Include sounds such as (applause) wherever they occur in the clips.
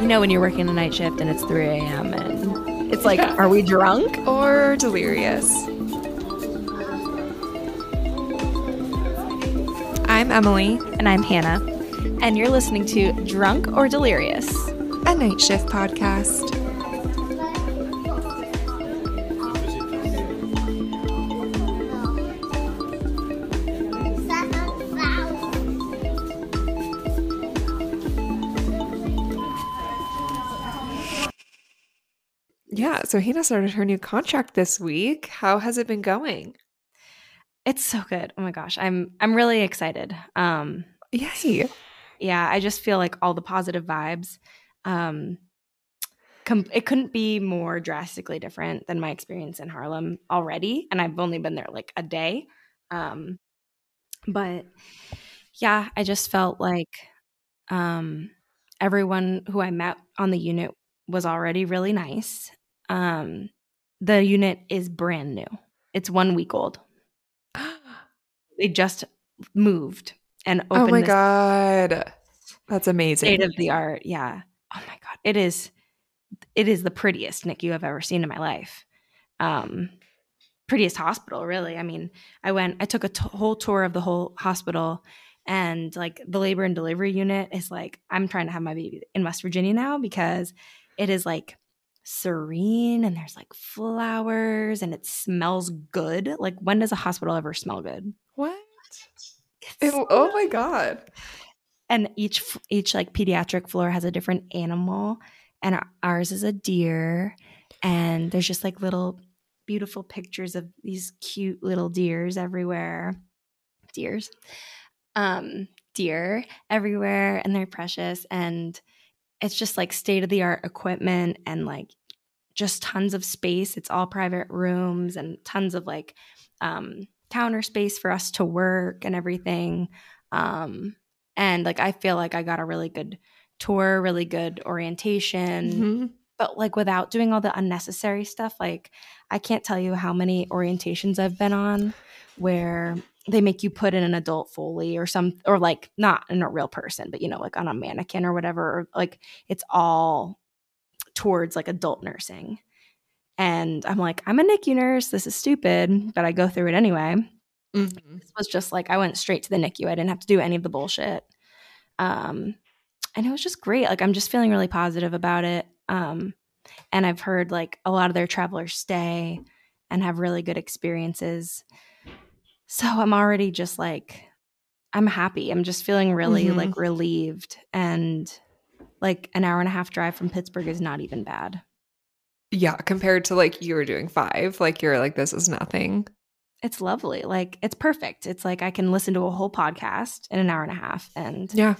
You know when you're working a night shift and it's 3 a.m. and it's like, yeah. are we drunk or delirious? I'm Emilie. And I'm Hannah. And you're listening to Drunk or Delirious, a night shift podcast. So Hannah started her new contract this week. How has it been going? It's so good. Oh my gosh, I'm I'm really excited. Um, Yay! Yeah, I just feel like all the positive vibes. Um, com- it couldn't be more drastically different than my experience in Harlem already, and I've only been there like a day. Um, but yeah, I just felt like um, everyone who I met on the unit was already really nice. Um, the unit is brand new. It's one week old. (gasps) they just moved and opened. Oh my god, that's amazing! State of the art, yeah. Oh my god, it is. It is the prettiest NICU I've ever seen in my life. Um, prettiest hospital, really. I mean, I went. I took a t- whole tour of the whole hospital, and like the labor and delivery unit is like I'm trying to have my baby in West Virginia now because it is like serene and there's like flowers and it smells good. Like when does a hospital ever smell good? What? It, oh my god. And each each like pediatric floor has a different animal and ours is a deer and there's just like little beautiful pictures of these cute little deers everywhere. Deers. Um deer everywhere and they're precious and it's just like state of the art equipment and like just tons of space. It's all private rooms and tons of like um, counter space for us to work and everything. Um, and like I feel like I got a really good tour, really good orientation. Mm-hmm. But like without doing all the unnecessary stuff, like I can't tell you how many orientations I've been on where they make you put in an adult Foley or some or like not in a real person, but you know, like on a mannequin or whatever. Or like it's all towards like adult nursing. And I'm like, I'm a NICU nurse. This is stupid, but I go through it anyway. Mm-hmm. This was just like I went straight to the NICU. I didn't have to do any of the bullshit. Um, and it was just great. Like I'm just feeling really positive about it. Um, and I've heard like a lot of their travelers stay and have really good experiences. So I'm already just like, I'm happy. I'm just feeling really mm-hmm. like relieved. And like an hour and a half drive from Pittsburgh is not even bad. Yeah, compared to like you were doing five, like you're like, this is nothing. It's lovely. Like it's perfect. It's like I can listen to a whole podcast in an hour and a half. And yeah,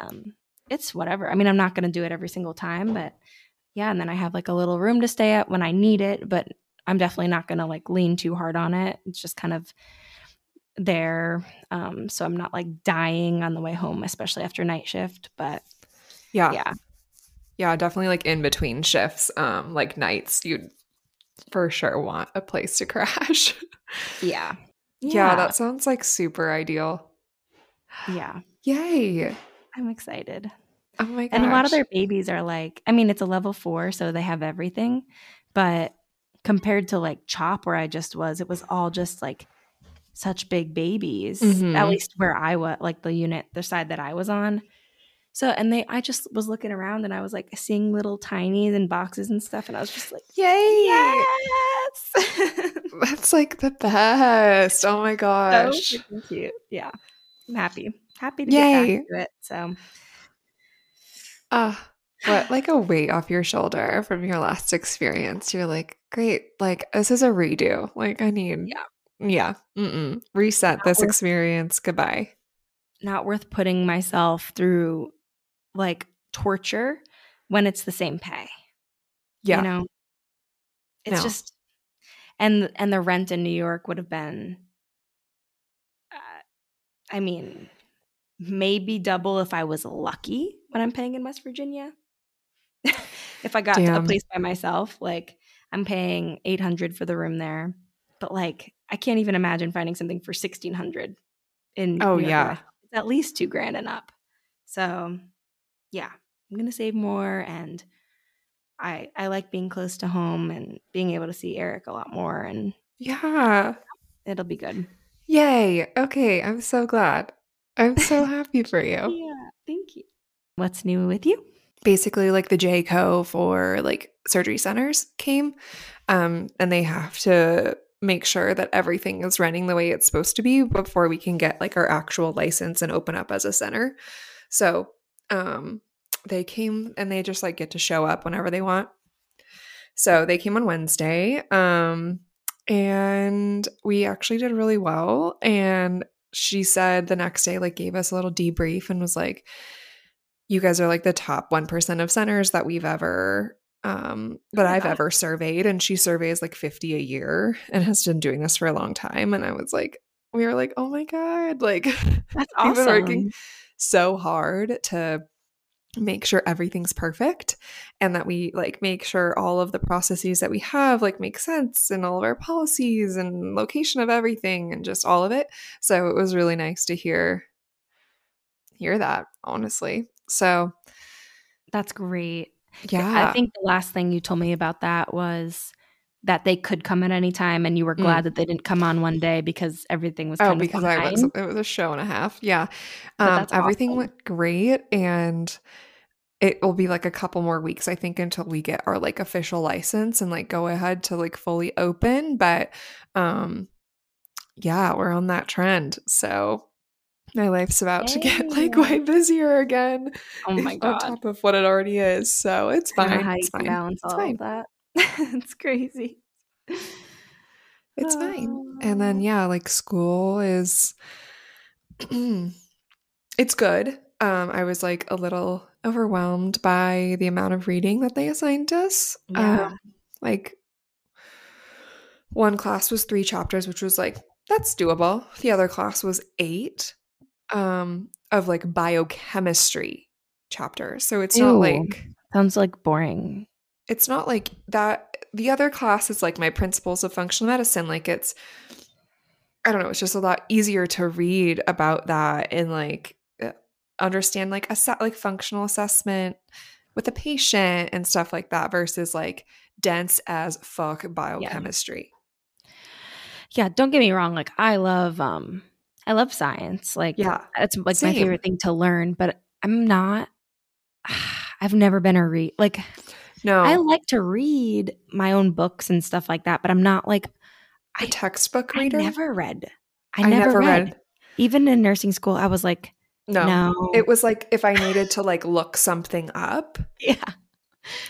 um, it's whatever. I mean, I'm not going to do it every single time, but yeah. And then I have like a little room to stay at when I need it, but I'm definitely not going to like lean too hard on it. It's just kind of there. Um, so I'm not like dying on the way home, especially after night shift. But yeah, yeah, yeah, definitely like in between shifts, um, like nights, you'd for sure want a place to (laughs) crash. yeah. yeah. Yeah, that sounds like super ideal. Yeah. Yay. I'm excited. Oh my gosh. And a lot of their babies are like, I mean, it's a level four, so they have everything. But compared to like CHOP, where I just was, it was all just like such big babies. Mm-hmm. At least where I was, like the unit, the side that I was on. So, and they, I just was looking around and I was like seeing little tinies and boxes and stuff. And I was just like, yay. Yes. (laughs) That's like the best. Oh my gosh. So cute. Yeah. I'm happy. Happy to yay. get back to it. So, uh, what like a (sighs) weight off your shoulder from your last experience. You're like, great. Like, this is a redo. Like, I need, yeah. Yeah. Mm-mm. Reset Not this worth, experience. Goodbye. Not worth putting myself through like torture when it's the same pay. Yeah. You know? It's no. just and and the rent in New York would have been uh, I mean, maybe double if I was lucky when I'm paying in West Virginia. (laughs) if I got Damn. to a place by myself, like I'm paying 800 for the room there, but like I can't even imagine finding something for 1600 in Oh yeah. It's at least 2 grand and up. So yeah, I'm gonna save more and I I like being close to home and being able to see Eric a lot more and Yeah. it'll be good. Yay. Okay. I'm so glad. I'm so (laughs) happy for you. Yeah, thank you. What's new with you? Basically, like the JCAHO for like surgery centers came, um, and they have to make sure that everything is running the way it's supposed to be before we can get like our actual license and open up as a center. So, um, they came and they just like get to show up whenever they want. So they came on Wednesday. Um, and we actually did really well. And she said the next day, like, gave us a little debrief and was like, you guys are like the top 1% of centers that we've ever um that I've ever surveyed and she surveys like 50 a year and has been doing this for a long time and I was like we were like oh my god like That's (laughs) we've been working awesome. so hard to make sure everything's perfect and that we like make sure all of the processes that we have like make sense and all of our policies and location of everything and just all of it so it was really nice to hear hear that honestly so That's great. Yeah I think the last thing you told me about that was that they could come at any time and you were Mm. glad that they didn't come on one day because everything was Oh, because I was it was a show and a half. Yeah. Um everything awesome. went great and it will be like a couple more weeks I think until we get our like official license and like go ahead to like fully open, but um yeah, we're on that trend. So my life's about to get like way busier again Oh my on top of what it already is. So it's I don't know fine. how It's you fine. balance It's all fine. of that. (laughs) it's crazy. It's fine. And then yeah, like school is (clears throat) it's good. Um I was like a little overwhelmed by the amount of reading that they assigned us. Yeah. Um like one class was 3 chapters which was like that's doable. The other class was 8 um of like biochemistry chapter. So it's not like Sounds like boring. it's not like that the other class is like my principles of functional medicine like it's i don't know it's just a lot easier to read about that and like uh, understand like a set like functional assessment with a patient and stuff like that versus like dense as fuck biochemistry Yeah, don't get me wrong. Like I love um I love science. Like yeah that's like my favorite thing to learn, but I'm not (sighs) I've never been a read like no I like to read my own books and stuff like that, but I'm not like a I- textbook reader. I never read. I, never, read. Even in nursing school, I was like, no. no. it was like if i needed (laughs) to like look something up yeah.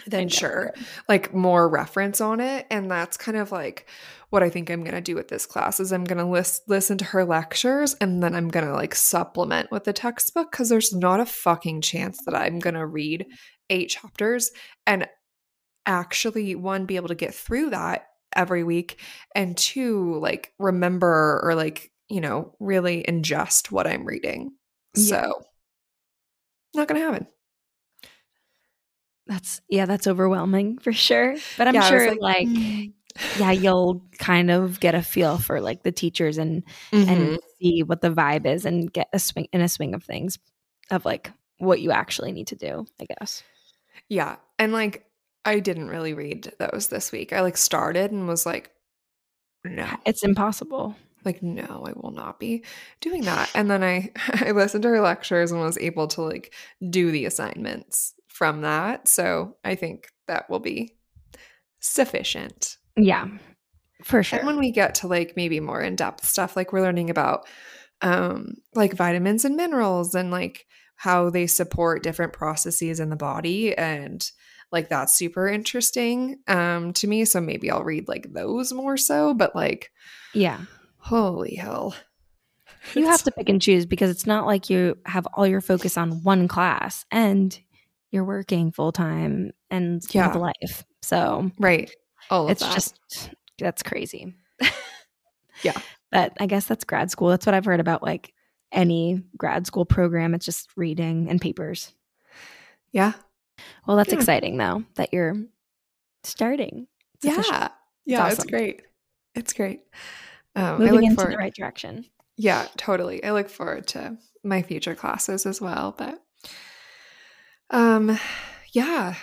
Then sure like more reference on it and that's kind of like what i think i'm going to do with this class is i'm going to list, listen to her lectures and then i'm going to like supplement with the textbook because there's not a fucking chance that i'm going to read eight chapters and actually one be able to get through that every week and two like remember or like you know really ingest what i'm reading Yeah. so not going to happen That's yeah, that's overwhelming for sure. But I'm Yeah, sure like, mm. Yeah, you'll kind of get a feel for like the teachers and Mhm. and see what the vibe is and get a swing in a swing of things of like what you actually need to do, I guess. Yeah. And like I didn't really read those this week. I like started and was like, no. It's impossible. Like, no, I will not be doing that. And then I (laughs) I listened to her lectures and was able to like do the assignments from that. So I think that will be sufficient. Yeah. For sure. And when we get to like maybe more in-depth stuff, like we're learning about um like vitamins and minerals and like how they support different processes in the body and like that's super interesting um to me. So maybe I'll read like those more so, but like yeah. holy hell. (laughs) You have to pick and choose because it's not like you have all your focus on one class and you're working full time and you have a life. So right. All of it's that. just that's crazy. (laughs) Yeah. But I guess that's grad school. That's what I've heard about like any grad school program. It's just reading and papers. yeah. Well, that's Yeah. exciting though that you're starting. It's Yeah. official. Yeah, it's, awesome. great. It's great. Um, I Moving look into forward. the right direction. Yeah, totally. I look forward to my future classes as well. But Um, yeah.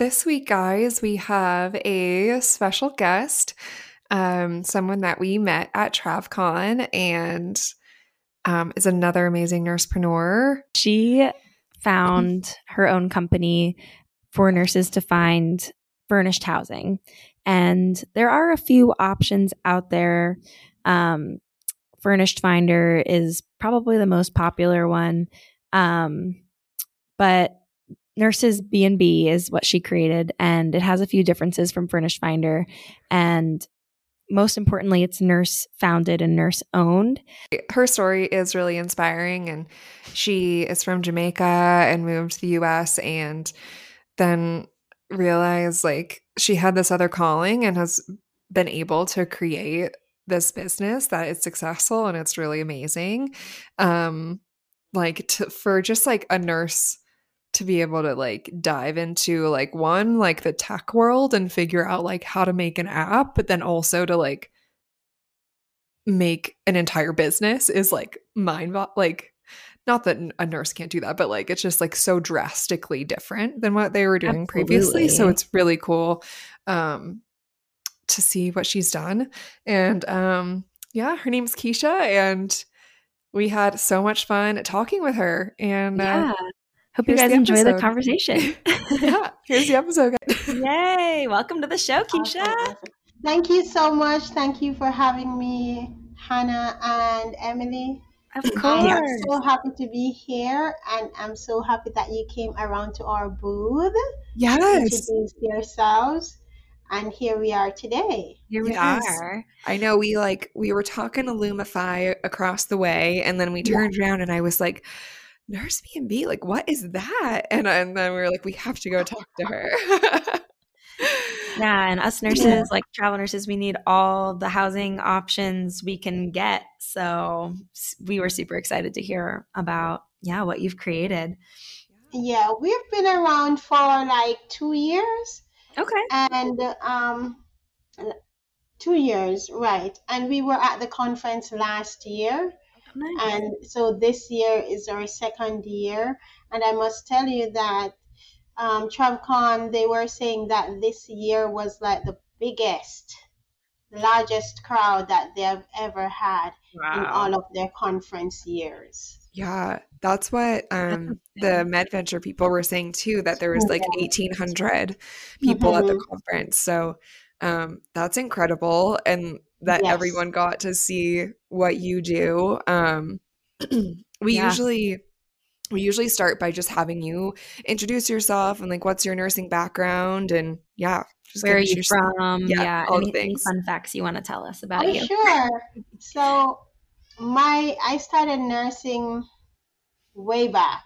This week, guys, we have a special guest, um, someone that we met at TravCon and um, is another amazing nursepreneur. She found (clears throat) her own company for nurses to find furnished housing. And there are a few options out there. Um, Furnished Finder is probably the most popular one. Um, but Nurses B&B is what she created and it has a few differences from Furnished Finder and most importantly it's nurse founded and nurse owned. Her story is really inspiring and she is from Jamaica and moved to the US and then realized like she had this other calling and has been able to create this business that is successful and it's really amazing. Um like to, for just like a nurse to be able to like dive into like one like the tech world and figure out like how to make an app but then also to like make an entire business is like mind like not that a nurse can't do that but like it's just like so drastically different than what they were doing Absolutely. previously so it's really cool um to see what she's done and um yeah her name's Keisha and we had so much fun talking with her and uh, yeah. Uh, Hope you guys the enjoy the conversation. (laughs) (laughs) yeah, here's the episode. Yay! Welcome to the show, Keisha. Awesome. Thank you so much. Thank you for having me, Hannah and Emilie. Of course. I'm so happy to be here, and I'm so happy that you came around to our booth. Yes. Introduce yourselves and here we are today. Here we yes. are. I know we like we were talking to Lumify across the way, and then we turned yeah. around and I was like, Nurse B&B, like what is that? And, and then we were like, we have to go talk to her. yeah, and us (laughs) nurses, yeah. like travel nurses, we need all the housing options we can get. So we were super excited to hear about yeah what you've created. Yeah, we've been around for like two years. Okay. And um, two years, right? And we were at the conference last year Nice. And so this year is our second year. And I must tell you that um, TravCon, they were saying that this year was like the biggest, largest crowd that they've ever had wow. in all of their conference years. Yeah, that's what um, the MedVenture people were saying too, that there was like 1,800 people mm-hmm. at the mm-hmm. conference. So um, that's incredible. And that yes. everyone got to see what you do. Um, (clears throat) we yeah. usually we usually start by just having you introduce yourself and like what's your nursing background and yeah just where are you from yeah, yeah all the things. fun facts you want to tell us about oh, you sure so my i started nursing way back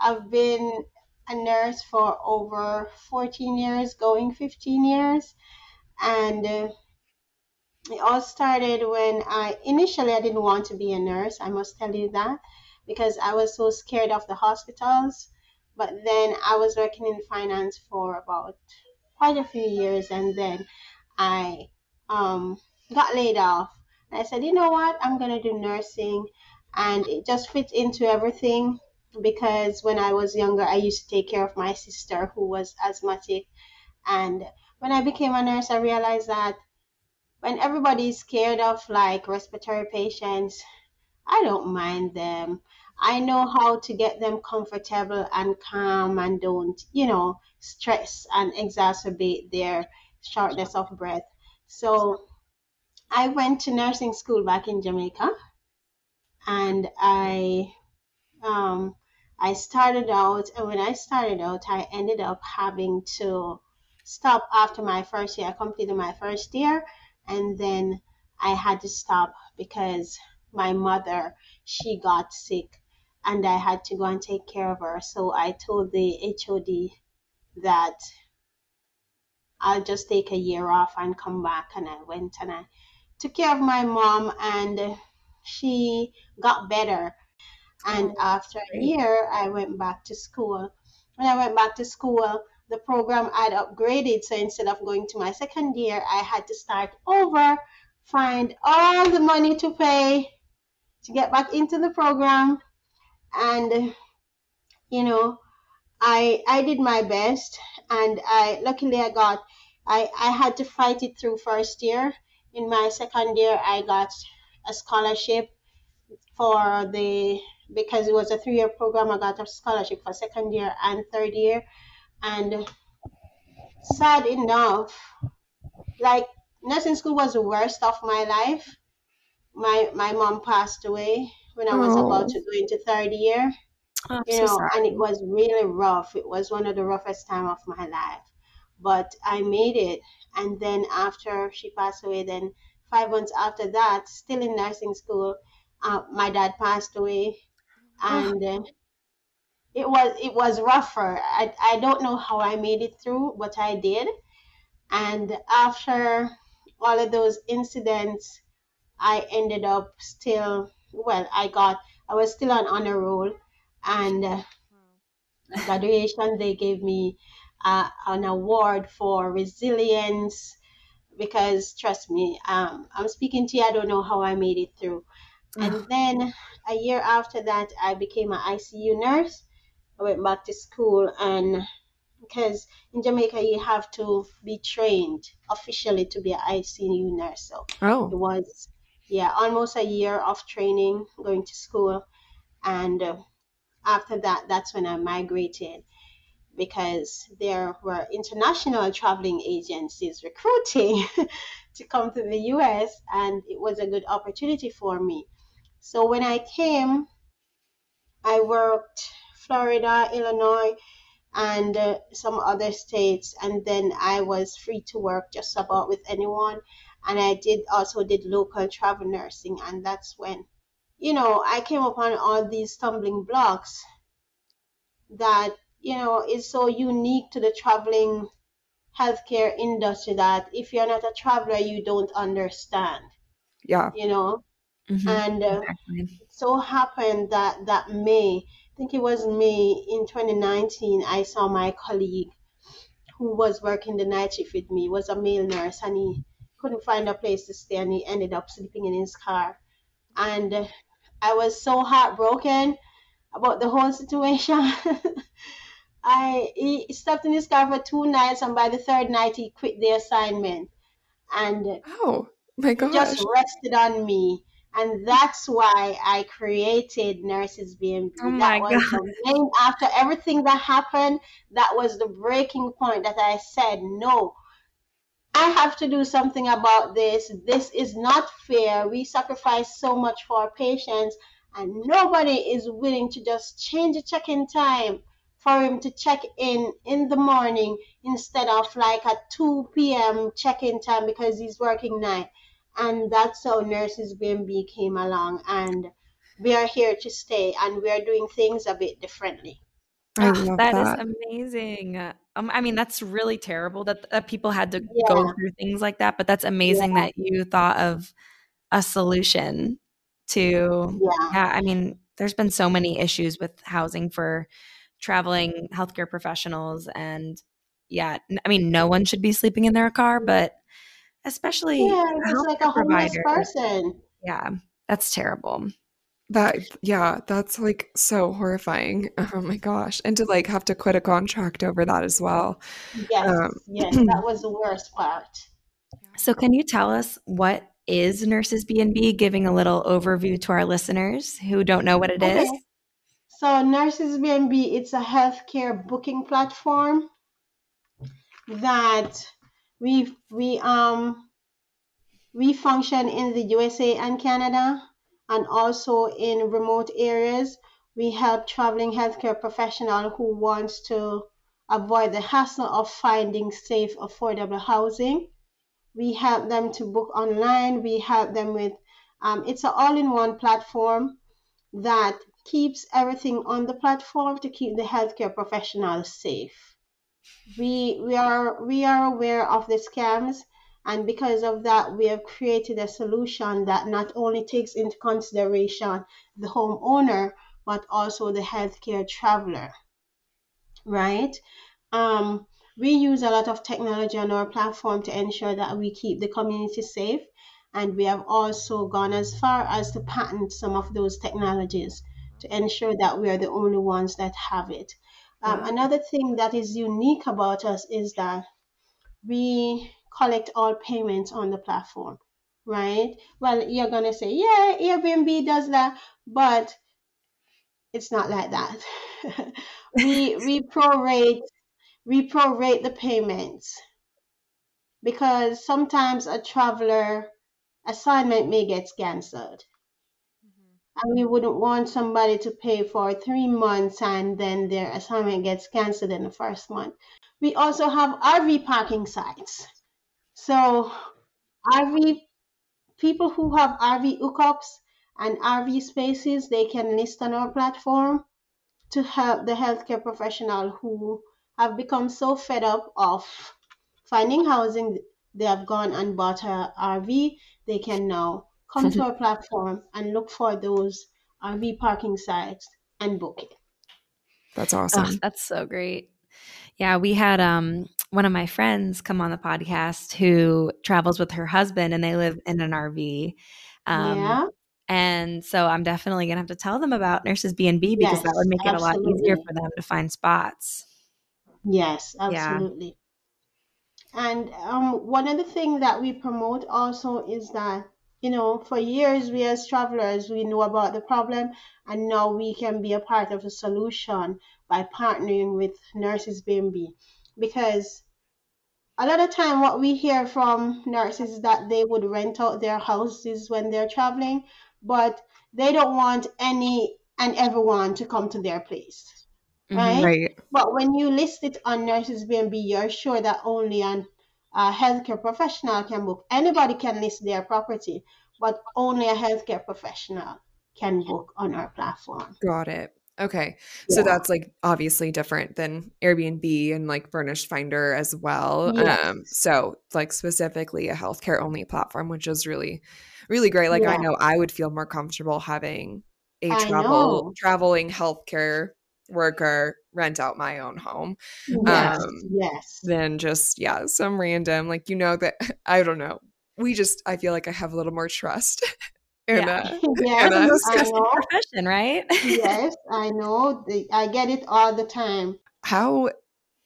i've been a nurse for over 14 years going 15 years and uh, it all started when I initially I didn't want to be a nurse. I must tell you that because I was so scared of the hospitals. But then I was working in finance for about quite a few years, and then I um, got laid off. And I said, you know what? I'm gonna do nursing, and it just fits into everything because when I was younger, I used to take care of my sister who was asthmatic, and when I became a nurse, I realized that when everybody's scared of like respiratory patients, I don't mind them. I know how to get them comfortable and calm and don't, you know, stress and exacerbate their shortness of breath. So I went to nursing school back in Jamaica and I um I started out and when I started out I ended up having to stop after my first year. I completed my first year and then I had to stop because my mother she got sick and I had to go and take care of her. So I told the HOD that I'll just take a year off and come back. And I went and I took care of my mom, and she got better. And oh, after a year, I went back to school. When I went back to school, the program I'd upgraded. So instead of going to my second year, I had to start over, find all the money to pay to get back into the program. And, you know, I I did my best, and I luckily I got I I had to fight it through first year. In my second year, I got a scholarship for the because it was a three year program. I got a scholarship for second year and third year, and sad enough, like nursing school was the worst of my life. My my mom passed away when I was Oh, about to go into third year Oh, you so know, and it was really rough. It was one of the roughest time of my life, but I made it. And then after she passed away, then five months after that, still in nursing school, uh, my dad passed away, Oh, and uh, it was it was rougher. I I don't know how I made it through, but I did. And after all of those incidents, I ended up still well. I got I was still on honor roll, and. Uh, (laughs) graduation, they gave me uh, an award for resilience because trust me, um, I'm speaking to you, I don't know how I made it through. oh, And then a year after that, I became an ICU nurse. I went back to school, and because in Jamaica, you have to be trained officially to be an ICU nurse. So it oh, was, yeah, almost a year of training, going to school. And uh, after that, that's when I migrated because there were international traveling agencies recruiting (laughs) to come to the US, and it was a good opportunity for me. So when I came, I worked Florida, Illinois, and uh, some other states, and then I was free to work just about with anyone. And I did also did local travel nursing, and that's when, you know, I came upon all these stumbling blocks that you know is so unique to the traveling healthcare industry that if you're not a traveler you don't understand yeah. you know mhm, and uh, exactly. it so happened that that may i think it was may in 2019 i saw my colleague who was working the night shift with me. Was a male nurse and he couldn't find a place to stay and he ended up sleeping in his car. And i was so heartbroken about the whole situation. (laughs) I he slept in his car for two nights, and by the third night he quit the assignment, and Oh my he just rested on me, and that's why I created Nurses Oh BNB. That my was God. the main after everything that happened. That was the breaking point that I said no. I have to do something about this. This is not fair. We sacrifice so much for our patients, and nobody is willing to just change the check-in time for him to check in in the morning instead of like at 2 p.m. check-in time because he's working night. And that's how Nurses BNB came along, and we are here to stay, and we are doing things a bit differently. Oh, love that is amazing. Um, I mean, that's really terrible that, that people had to go through things like that, but that's yeah, amazing that you thought of a solution to, yeah. yeah, I mean, there's been so many issues with housing for traveling healthcare professionals. And yeah, i mean, no one should be sleeping in their car, but especially Yeah, just like healthcare a homeless person. Yeah, that's terrible. That yeah, that's like so horrifying. (laughs) Oh my gosh. And to like have to quit a contract over that as well. Yes, Um yes, (clears throat) that was the worst part. So, can you tell us what is Nurses B&B, giving a little overview to our listeners who don't know what it is? Okay, so Nurses BNB, it's a healthcare booking platform that we we um we function in the USA and Canada and also in remote areas. We help traveling healthcare professional who wants to avoid the hassle of finding safe, affordable housing. We help them to book online. We help them with um, it's an all-in-one platform that keeps everything on the platform to keep the healthcare professionals safe. We we are we are aware of the scams and because of that we have created a solution that not only takes into consideration the homeowner but also the healthcare traveler, right? Um, we use a lot of technology on our platform to ensure that we keep the community safe, and we have also gone as far as to patent some of those technologies to ensure that we are the only ones that have it. Um, Another thing that is unique about us is that we collect all payments on the platform, right? Well, you're going to say, yeah, Airbnb does that, but it's not like that. (laughs) we we prorate we prorate the payments because sometimes a traveler assignment may get canceled and we wouldn't want somebody to pay for three months and then their assignment gets canceled in the first month. We also have RV parking sites. So RV people who have RV hookups and RV spaces, they can list on our platform to help the healthcare professional who have become so fed up of finding housing. They have gone and bought a RV. They can now come to (laughs) our platform and look for those RV parking sites and book it. That's Oh, awesome. that's so great. Yeah, we had um one of my friends come on the podcast who travels with her husband and they live in an RV. Um, yeah, And so I'm definitely gonna have to tell them about Nurses B and B because that would Yes, make it a lot easier for them to find spots. yes, Yeah. absolutely. And um, one of the things that we promote also is that, you know, for years we as travelers, we know about the problem and now we can be a part of the solution by partnering with Nurses B&B. Because a lot of time what we hear from nurses is that they would rent out their houses when they're traveling, but they don't want any and everyone to come to their place. Mhm. Right? Right. But when you list it on Nurses B&B, you're sure that only an a healthcare professional can book. Anybody can list their property, but only a healthcare professional can book on our platform. Got it. Okay. So that's like obviously different than Airbnb and like Furnished Finder as well. Yes. Um, so like specifically a healthcare only platform, which is really, really great. Like I know I would feel more comfortable having a travel traveling healthcare worker rent out my own home Yes, Um, yes. than just yeah some random like you know that (laughs) I don't know. We just I feel like I have a little more trust (laughs) in Yeah. (laughs) uh, Yes, And, uh, I know. Profession, right? Yes, I know. The- I get it all the time. how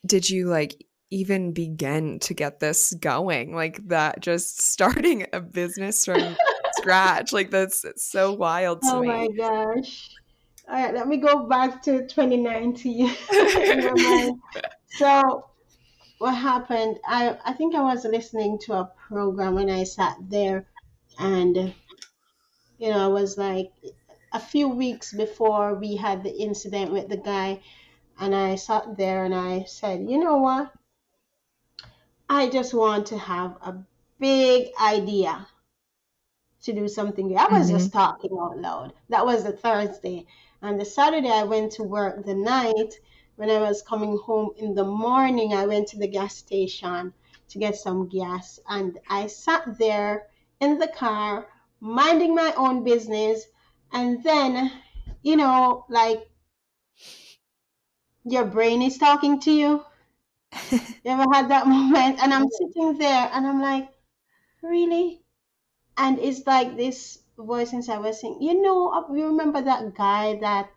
did you like even begin to get this going like that just starting a business from scratch like that's so wild to me. Oh me my gosh. All right, let me go back to 2019 (laughs) in my (laughs) mind. So, what happened? I, I think I was listening to a program when I sat there, and you know, I was like a few weeks before we had the incident with the guy, and I sat there and I said, you know what? I just want to have a big idea to do something. I was just mm-hmm. talking out loud. That was the Thursday. And the Saturday, I went to work the night. When I was coming home in the morning, I went to the gas station to get some gas. And I sat there in the car, minding my own business. And then, you know, like your brain is talking to you. (laughs) You ever had that moment? And I'm sitting there and I'm like, really? And it's like this voice inside was saying, you know, uh, you remember that guy that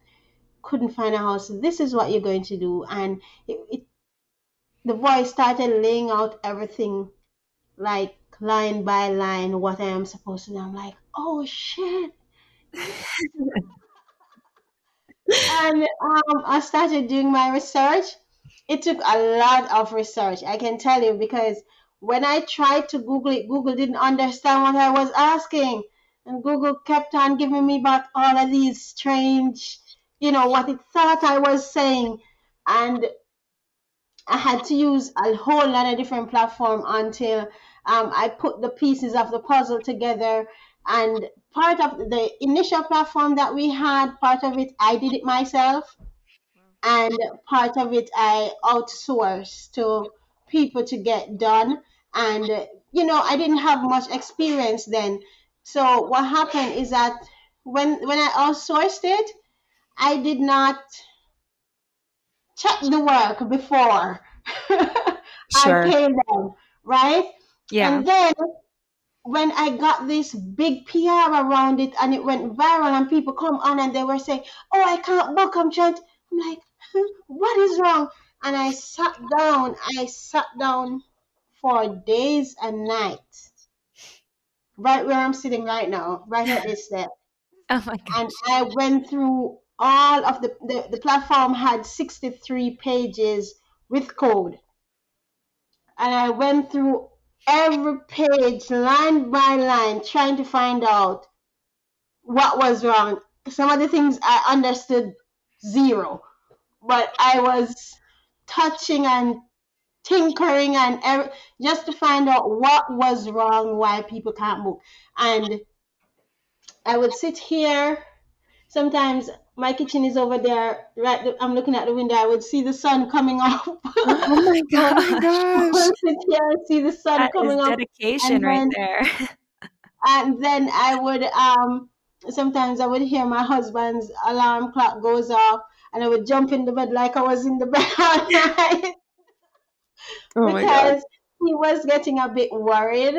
couldn't find a house? This is what you're going to do. And it, it the voice started laying out everything like line by line what I am supposed to do. I'm like, oh shit. (laughs) and um, I started doing my research. It took a lot of research, I can tell you, because when I tried to Google it, Google didn't understand what I was asking. And Google kept on giving me back all of these strange, you know, what it thought I was saying. And I had to use a whole lot of different platform until um, I put the pieces of the puzzle together. And part of the initial platform that we had, part of it I did it myself, and part of it I outsourced to people to get done. And you know, I didn't have much experience then. So what happened is that when when I outsourced it, I did not check the work before (laughs) Sure. I paid them, right? Yeah. And then when I got this big PR around it and it went viral and people come on and they were saying, "Oh, I can't book. I'm trying." To... I'm like, what is wrong? And I sat down. I sat down for days and nights, right where I'm sitting right now, right at this step. Oh my And. I went through all of the, the, the platform had 63 pages with code. And I went through every page line by line trying to find out what was wrong. Some of the things I understood zero, but I was touching and tinkering and every, just to find out what was wrong, why people can't book. And I would sit here. Sometimes my kitchen is over there. Right, the- I'm looking at the window. I would see the sun coming (laughs) up. Oh my (laughs) Oh my gosh. I gosh. would sit here and see the sun That coming is up dedication and right then- there. (laughs) and then I would um sometimes I would hear my husband's alarm clock goes off and I would jump in the bed like I was in the bed all night Oh my because he was getting a bit worried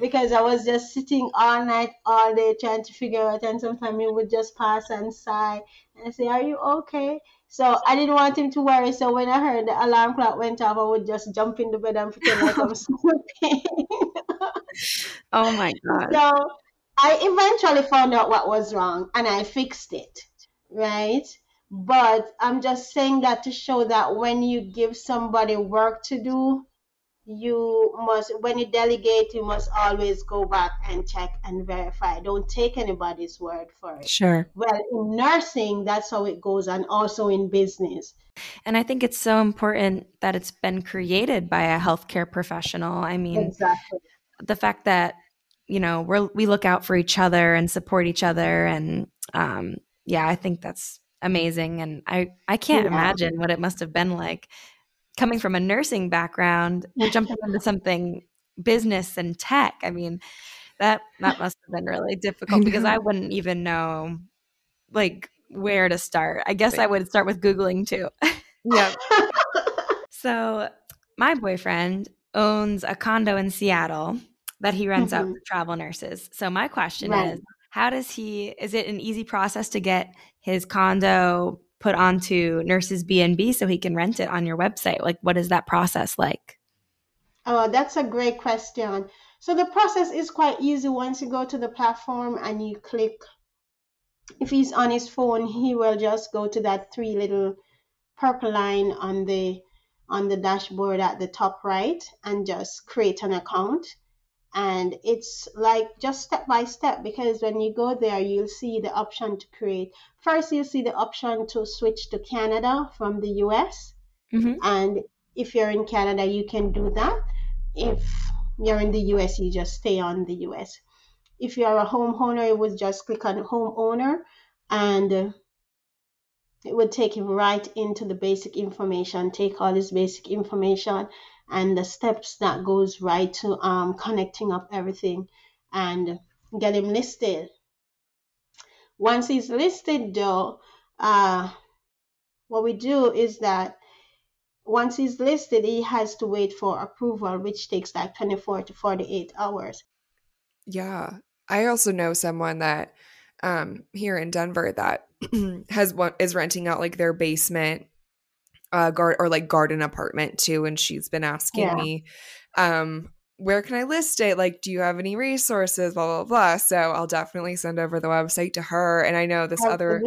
because I was just sitting all night all day trying to figure out and sometimes he would just pass and sigh and I say, Are you okay? So I didn't want him to worry. So when I heard the alarm clock went off, I would just jump in the bed and pretend like I'm (laughs) sleeping. Oh my god. So I eventually found out what was wrong and I fixed it, right? But I'm just saying that to show that when you give somebody work to do, you must, when you delegate, you must always go back and check and verify. Don't take anybody's word for it. Sure. Well, in nursing, that's how it goes, and also in business. And I think it's so important that it's been created by a healthcare professional. I mean, Exactly. the fact that you know we're we look out for each other and support each other and um yeah i think that's amazing and i i can't Yeah. imagine what it must have been like coming from a nursing background jumping into something business and tech i mean that that must have been really (laughs) difficult because i wouldn't even know like where to start i guess i would start with googling too Yeah. (laughs) so, my boyfriend owns a condo in Seattle that he rents out Mhm. for travel nurses. So, my question Right. is how does he is it an easy process to get his condo put onto nurses B&B so he can rent it on your website? Like what is that process like? Oh, that's a great question. So the process is quite easy once you go to the platform and you click. If he's on his phone, he will just go to that three little purple line on the on the dashboard at the top right and just create an account. And it's like just step by step because when you go there, you'll see the option to create. First, you'll see the option to switch to Canada from the US. Mhm. And if you're in Canada, you can do that. If you're in the US, you just stay on the US. If you're a homeowner, you would just click on homeowner and it would take you right into the basic information, take all this basic information and the steps that goes right to um, connecting up everything and get him listed. Once he's listed though, uh, what we do is that once he's listed, he has to wait for approval, which takes like 24 to 48 hours. Yeah. I also know someone that um here in Denver that (clears throat) has one is renting out like their basement uh guard or like garden apartment too and she's been asking Yeah. me um where can I list it? Like, do you have any resources? Blah blah blah. So I'll definitely send over the website to her. And I know this other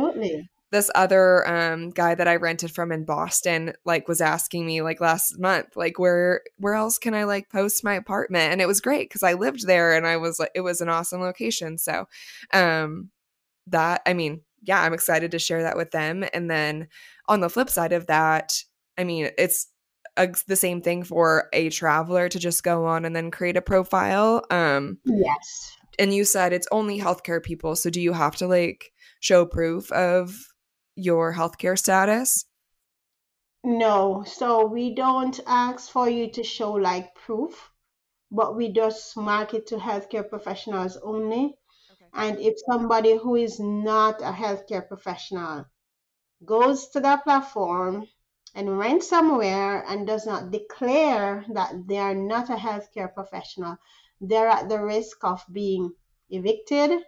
this other um guy that I rented from in Boston like was asking me like last month like where where else can I like post my apartment and it was great cuz I lived there and I was like it was an awesome location so um that I mean yeah I'm excited to share that with them and then on the flip side of that I mean it's a, the same thing for a traveler to just go on and then create a profile um Yes. and you said it's only healthcare people so do you have to like show proof of your healthcare status No, so we don't ask for you to show like proof, but we just market to healthcare professionals only. And if somebody who is not a healthcare professional goes to that platform and rents somewhere and does not declare that they are not a healthcare professional, they're at the risk of being evicted.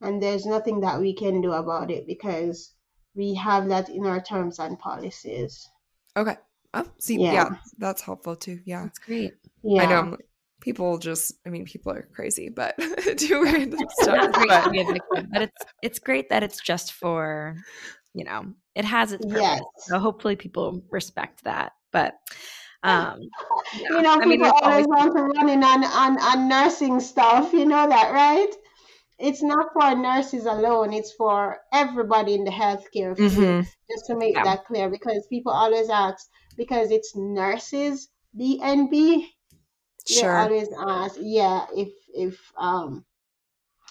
And there's nothing that we can do about it because we have that in our terms and policies. Okay. Oh, see, yeah. Yeah. that's helpful too. Yeah. That's great. Yeah. I know I'm- people just, I mean, people are crazy, but (laughs) do random stuff. But- to be a victim, but it's it's great that it's just for, you know, it has its purpose. Yes. So hopefully people respect that. But um (laughs) yeah. You know, I mean, people always always want to run in on, on, on nursing stuff. You know that, right? It's not for nurses alone. It's for everybody in the healthcare field. Mhm. Just to make Yeah. that clear, because people always ask because it's nurses. They Sure. always ask, yeah, if if um,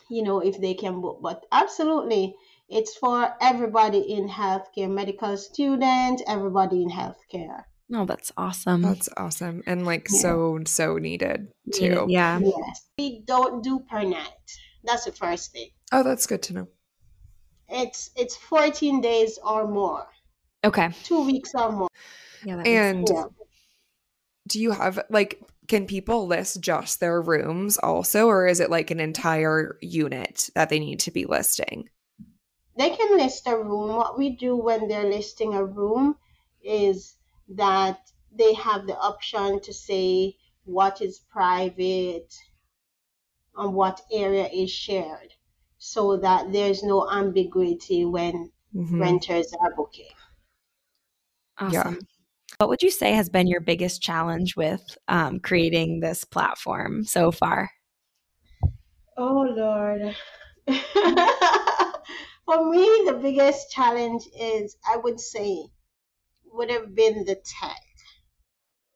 you know, if they can book. But absolutely, it's for everybody in healthcare, medical student, everybody in healthcare. No, that's awesome. That's awesome. And like Yeah. so, so needed too. Yeah. Yes, we don't do per night. That's the first thing. Oh, that's good to know. It's it's 14 days or more, Okay. two weeks or more. Yeah. That And Yeah. do you have like, can people list just their rooms also, or is it like an entire unit that they need to be listing? They can list a room. What we do when they're listing a room is that they have the option to say what is private and what area is shared so that there's no ambiguity when Mhm. renters are booking. Awesome. Yeah. What would you say has been your biggest challenge with um, creating this platform so far? Oh Lord. (laughs) For me, the biggest challenge is I would say would have been the tech.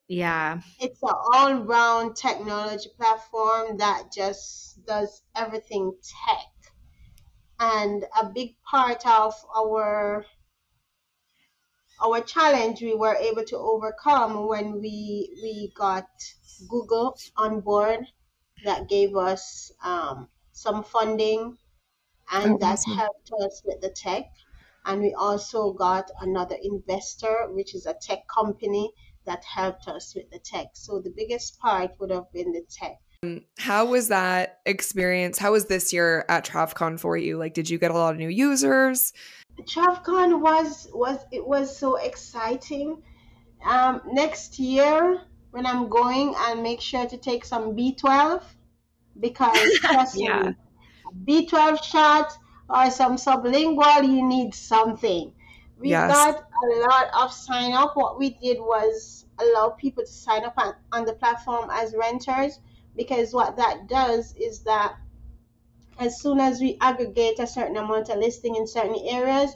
Yeah. It's an all-round technology platform that just does everything tech. And a big part of our our challenge we were able to overcome when we we got Google on board that gave us um, some funding and Oh, that awesome. helped us with the tech. And we also got another investor, which is a tech company that helped us with the tech. So the biggest part would have been the tech. How was that experience? How was this year at TravCon for you? Like, did you get a lot of new users? TravCon was was it was so exciting. Um, next year when I'm going, I'll make sure to take some B12 because (laughs) trust Yeah. me, B12 shots or some sublingual, you need something. We Yes. got a lot of sign up. What we did was allow people to sign up on, on the platform as renters because what that does is that as soon as we aggregate a certain amount of listing in certain areas,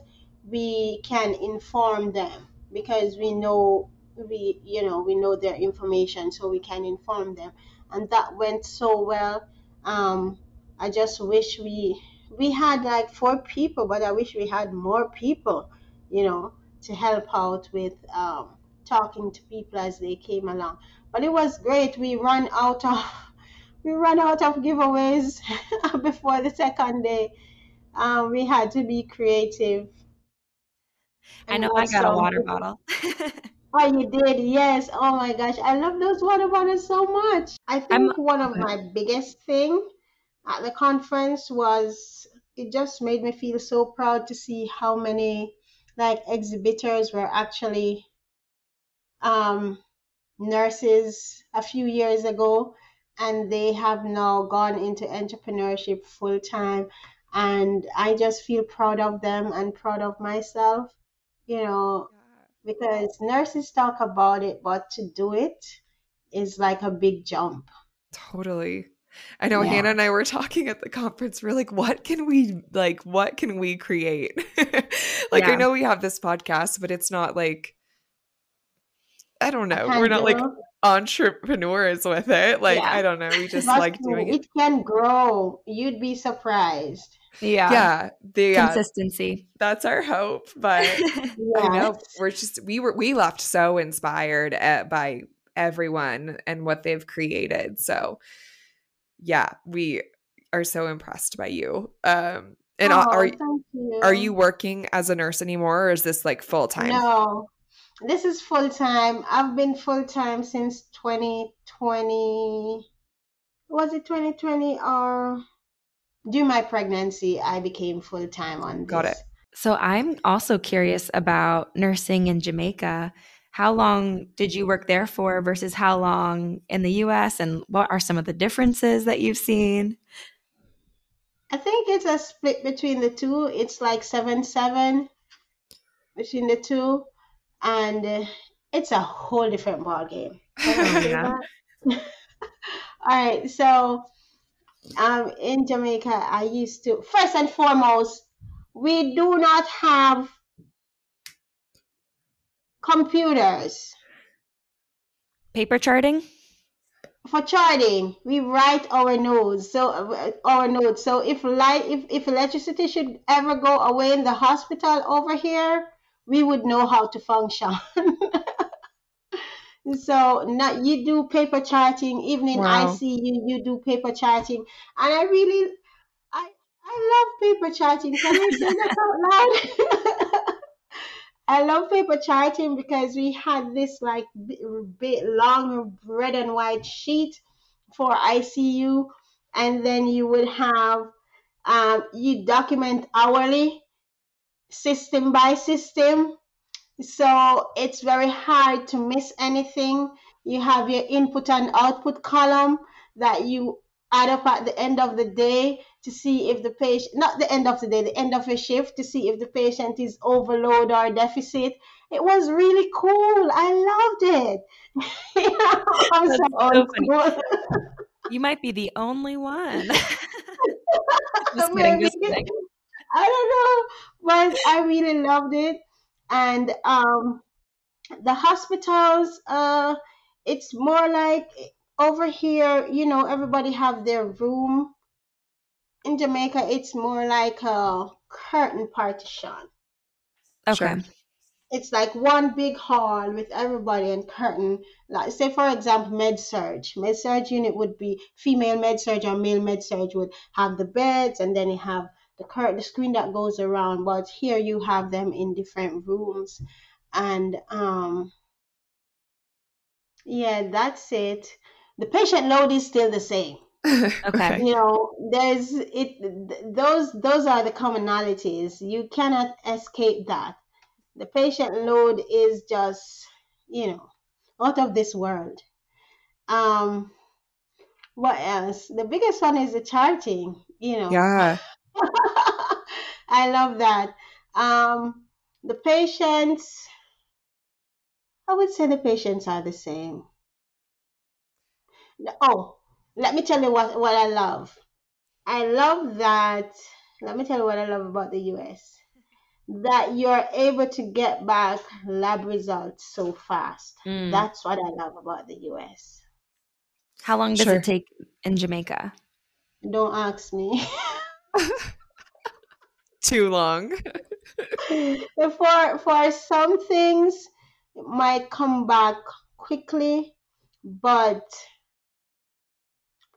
we can inform them because we know we you know we know their information so we can inform them and that went so well um i just wish we we had like four people but i wish we had more people you know to help out with um talking to people as they came along but it was great we ran out of (laughs) we ran out of giveaways (laughs) before the second day um we had to be creative I know I got a water good. bottle. (laughs) Oh, you did? Yes. Oh my gosh. I love those water bottles so much. I think I'm- one of my biggest thing at the conference was it just made me feel so proud to see how many like exhibitors were actually um nurses a few years ago and they have now gone into entrepreneurship full time and I just feel proud of them and proud of myself. You know, because nurses talk about it, but to do it is like a big jump. Totally. I know Yeah. Hannah and I were talking at the conference. We're like, what can we like what can we create? (laughs) like I know we have this podcast, but it's not like I don't know. We're not like entrepreneurs with it. Like Yeah. I don't know. We just Trust like me, doing it. It can grow. You'd be surprised. yeah. Yeah. The, yeah. Consistency. That's our hope. But (laughs) I know we're just we were we left so inspired at, by everyone and what they've created. So yeah, we are so impressed by you. Um and Oh, are you. are you working as a nurse anymore or is this like full time? No, this is full time. I've been full time since 2020. Was it 2020 or during my pregnancy? I became full time on this. Got it. So I'm also curious about nursing in Jamaica. How long did you work there for versus how long in the US? And what are some of the differences that you've seen? I think it's a split between the two. It's like 7 7 between the two. And uh, it's a whole different ball game. (laughs) Oh, yeah. (laughs) All right. So um, in Jamaica, I used to, first and foremost, we do not have computers Paper charting? for charting. We write our notes. So uh, our notes. So if light, if, if electricity should ever go away in the hospital over here, we would know how to function. (laughs) so not you do paper charting. Even in Wow. ICU, you do paper charting, and I really, I I love paper charting. Can I say that out loud? (laughs) I love paper charting because we had this like bi- big long red and white sheet for ICU, and then you would have um, you document hourly, system by system. So it's very hard to miss anything. You have your input and output column that you add up at the end of the day to see if the patient, not the end of the day, the end of a shift to see if the patient is overload or deficit. It was really cool. I loved it. (laughs) I'm so (laughs) so school. You might be the only one. (laughs) Maybe. I don't know, but I really loved it. And um, the hospitals, uh, it's more like over here, you know, everybody have their room. In Jamaica, it's more like a curtain partition. Okay. Sure. It's like one big hall with everybody and curtain. Like say for example, med surg. Med surg unit would be female med surg or male med surg would have the beds and then you have the curtain, the screen that goes around. But here you have them in different rooms, and um, yeah, that's it. The patient load is still the same (laughs) Okay. you know there's it th- those those are the commonalities. You cannot escape that. The patient load is just you know out of this world. Um what else? The biggest one is the charting you know. Yeah. (laughs) i love that. Um the patients i would say the patients are the same. Oh let me tell you what what i love I love that. Let me tell you what I love about the US. That you're able to get back lab results so fast. Mm. That's what I love about the US. How long does Sure. it take in Jamaica? Don't ask me. (laughs) Too long. (laughs) for for some things it might come back quickly, but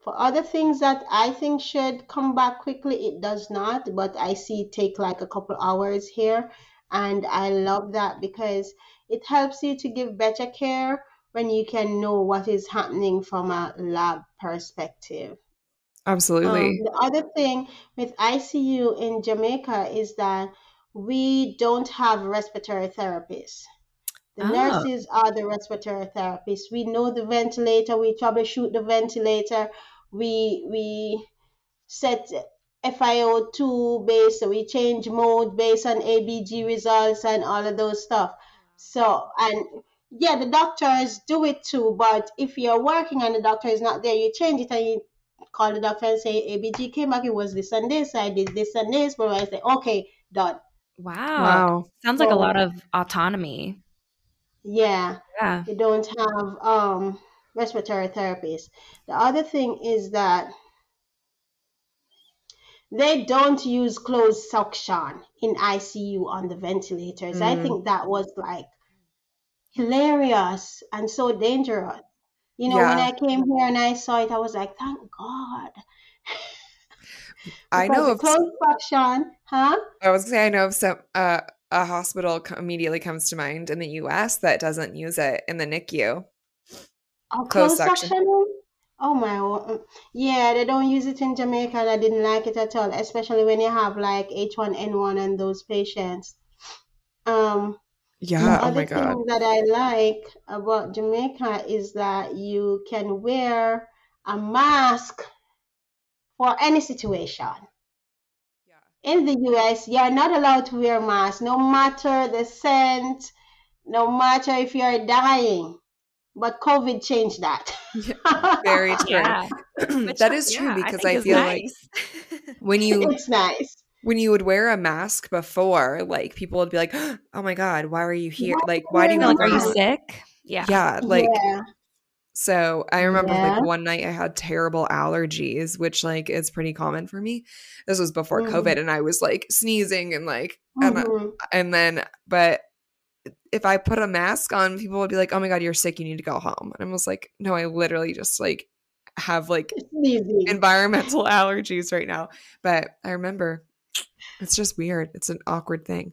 for other things that I think should come back quickly, it does not. But I see it take like a couple hours here, and I love that because it helps you to give better care when you can know what is happening from a lab perspective. Absolutely. Um, the other thing with ICU in Jamaica is that we don't have respiratory therapists. The Oh. nurses are the respiratory therapists. We know the ventilator. We troubleshoot the ventilator. We we set FiO2 based. So we change mode based on ABG results and all of those stuff. So and yeah, the doctors do it too. But if you're working and the doctor is not there, you change it and you call the doctor and say ABG came back. It was this and this. I did this and this. But I say okay, done. Wow. wow. Sounds like a lot of autonomy. Yeah. Yeah. you don't have um, respiratory therapists. The other thing is that they don't use closed suction in ICU on the ventilators. I Mm. think that was like hilarious and so dangerous. You know, when Yeah. I came here and I saw it, I was like, thank God. I (laughs) Because know of closed suction, huh? I was gonna say I know of some uh, a hospital immediately comes to mind in the U.S. that doesn't use it in the NICU. Oh, Closed suction. suction. Oh my, yeah, they don't use it in Jamaica, I didn't like it at all, especially when you have like H1N1 and those patients. Um, Yeah. Oh my God. thing that I like about Jamaica is that you can wear a mask for any situation. Yeah. In the US, you're not allowed to wear masks, no matter the scent, no matter if you're dying. But COVID changed that. Yeah. Very (laughs) true. Yeah. (clears throat) That is true yeah, because think I is feel like (laughs) when you It's nice. when you would wear a mask before, like people would be like, (gasps) "Oh my god, why are you here? Why Like, why do you you like, are you sick? Yeah. Yeah, like yeah. So. I remember Yeah. like one night I had terrible allergies, which like is pretty common for me. This was before Mhm. COVID, and I was like sneezing and like and I- Mhm. and then but if I put a mask on, people would be like, "Oh my god, you're sick. You need to go home." And I was like, "No, I literally just like have like Sneezing. environmental (laughs) allergies right now." But I remember it's just weird. It's an awkward thing.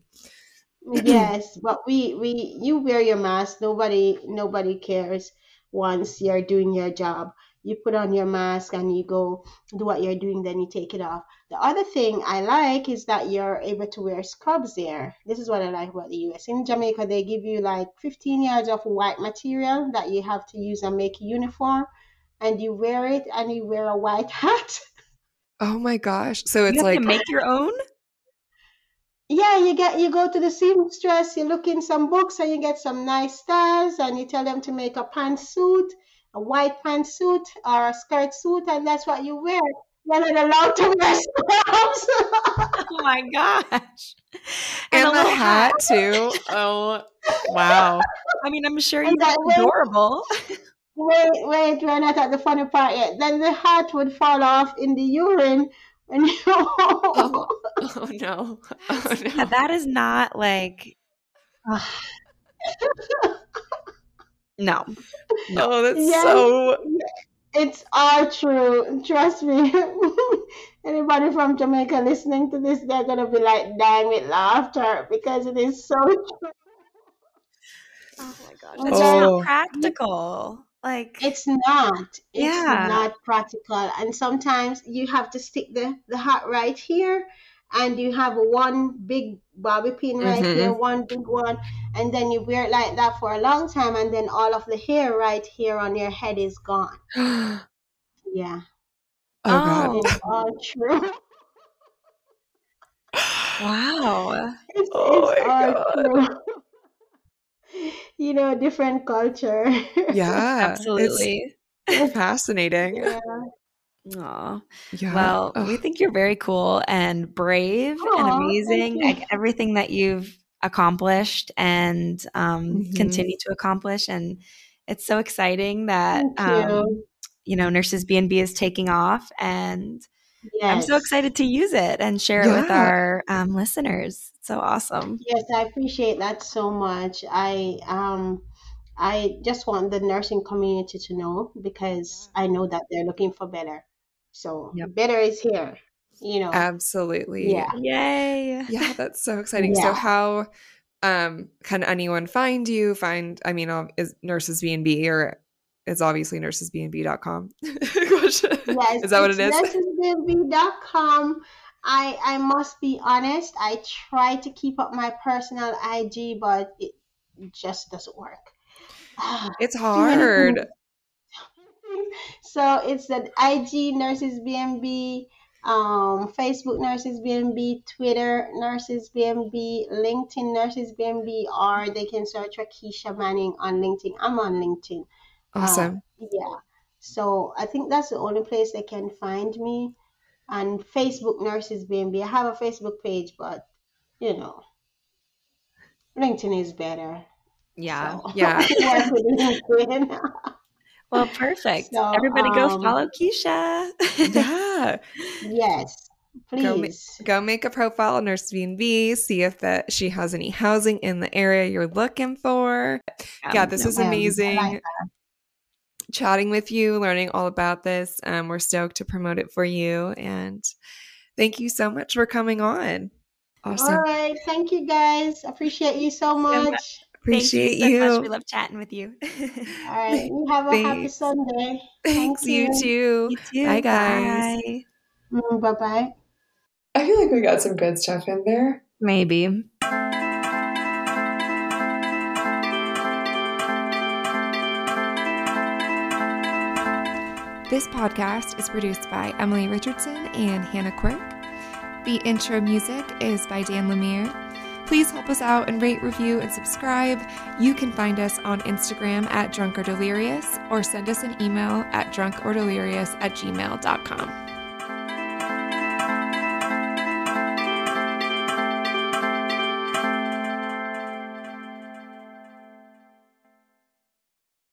Yes, but we we you wear your mask. Nobody nobody cares once you're doing your job. You put on your mask and you go do what you're doing, then you take it off. The other thing I like is that you're able to wear scrubs there. This is what I like about the US. In Jamaica, they give you like 15 yards of white material that you have to use and make a uniform, and you wear it and you wear a white (laughs) hat. Oh my gosh. So it's you have like to make your own. Yeah, you get you go to the seamstress, you look in some books and you get some nice styles and you tell them to make a pantsuit, a white pantsuit or a skirt suit, and that's what you wear. You're not allowed to wear scrubs. Oh my gosh! and, a the little hat too. Oh wow. I mean, I'm sure you that look way- adorable. wait, wait, we're not at the funny part yet. Then the hat would fall off in the urine when (laughs) you Oh, oh no. (laughs) Oh Yeah, no. that is not like no. No. Oh, that's Yes. so It's all true. Trust me. (laughs) Anybody from Jamaica listening to this, they're gonna be like dying with laughter because it is so true. Oh my gosh, Oh. it's just not oh. practical. Like It's not. It's Yeah. not practical. And sometimes you have to stick the, the hat right here and you have one big bobby pin right Mhm. here, one big one, and then you wear it like that for a long time and then all of the hair right here on your head is gone. (gasps) Oh Yeah. god. Oh. It's all true. (laughs) wow. (laughs) It's, Oh it's my all God. True. you know, different culture. (laughs) Yeah. Absolutely. It's (laughs) fascinating. yeah. Aw. Yeah. Well, Ugh. we think you're very cool and brave Aw, and amazing. Like everything that you've accomplished and um, Mhm. continue to accomplish, and it's so exciting that Thank um, you. you know Nurses BNB is taking off, and I'm so excited to use it and share it with our um, listeners. So awesome! Yes, I appreciate that so much. I um I just want the nursing community to know because I know that they're looking for better. So Yep. better is here, you know. Absolutely. Yeah. Yay! (laughs) Yeah, that's so exciting. So how um can anyone find you? Find I mean is nurses BNB or it's obviously nursesbnb.com. (laughs) Question. Yes, is that what it is? nursesbnb.com. I I must be honest, I try to keep up my personal IG, but it just doesn't work. (sighs) It's hard. (laughs) So it's the IG Nurses BNB, um, Facebook Nurses BNB, Twitter Nurses BNB, LinkedIn Nurses BNB, or they can search for Keisha Manning on LinkedIn. I'm on LinkedIn. Awesome. Yeah. So I think that's the only place they can find me. And Facebook Nurses BNB. I have a Facebook page, but you know, LinkedIn is better. Yeah. So Yeah. (laughs) work with LinkedIn. Well, perfect. So, Everybody, go um, follow Keisha. (laughs) yeah. yes, Go ma- please. Go make a profile on Nurse B&B, see if that she has any housing in the area you're looking for. yeah, this no, was Um, I amazing. Like Chatting with you, learning all about this. Um, we're stoked to promote it for you. And thank you so much for coming on. Awesome. All right. Thank you guys. Appreciate you so much. Appreciate Thank you. So you. much. We love chatting with you. All right. You (laughs) have a happy Sunday. Thanks, Thank you you. too. You too. Bye, guys. Bye. bye bye. I feel like we got some good stuff in there. Maybe. This podcast is produced by Emilie Richardson and Hannah Quirk. The intro music is by Dan Lemire. Please help us out and rate, review, and subscribe. You can find us on Instagram at Drunk or Delirious or send us an email at drunkordelirious at gmail.com.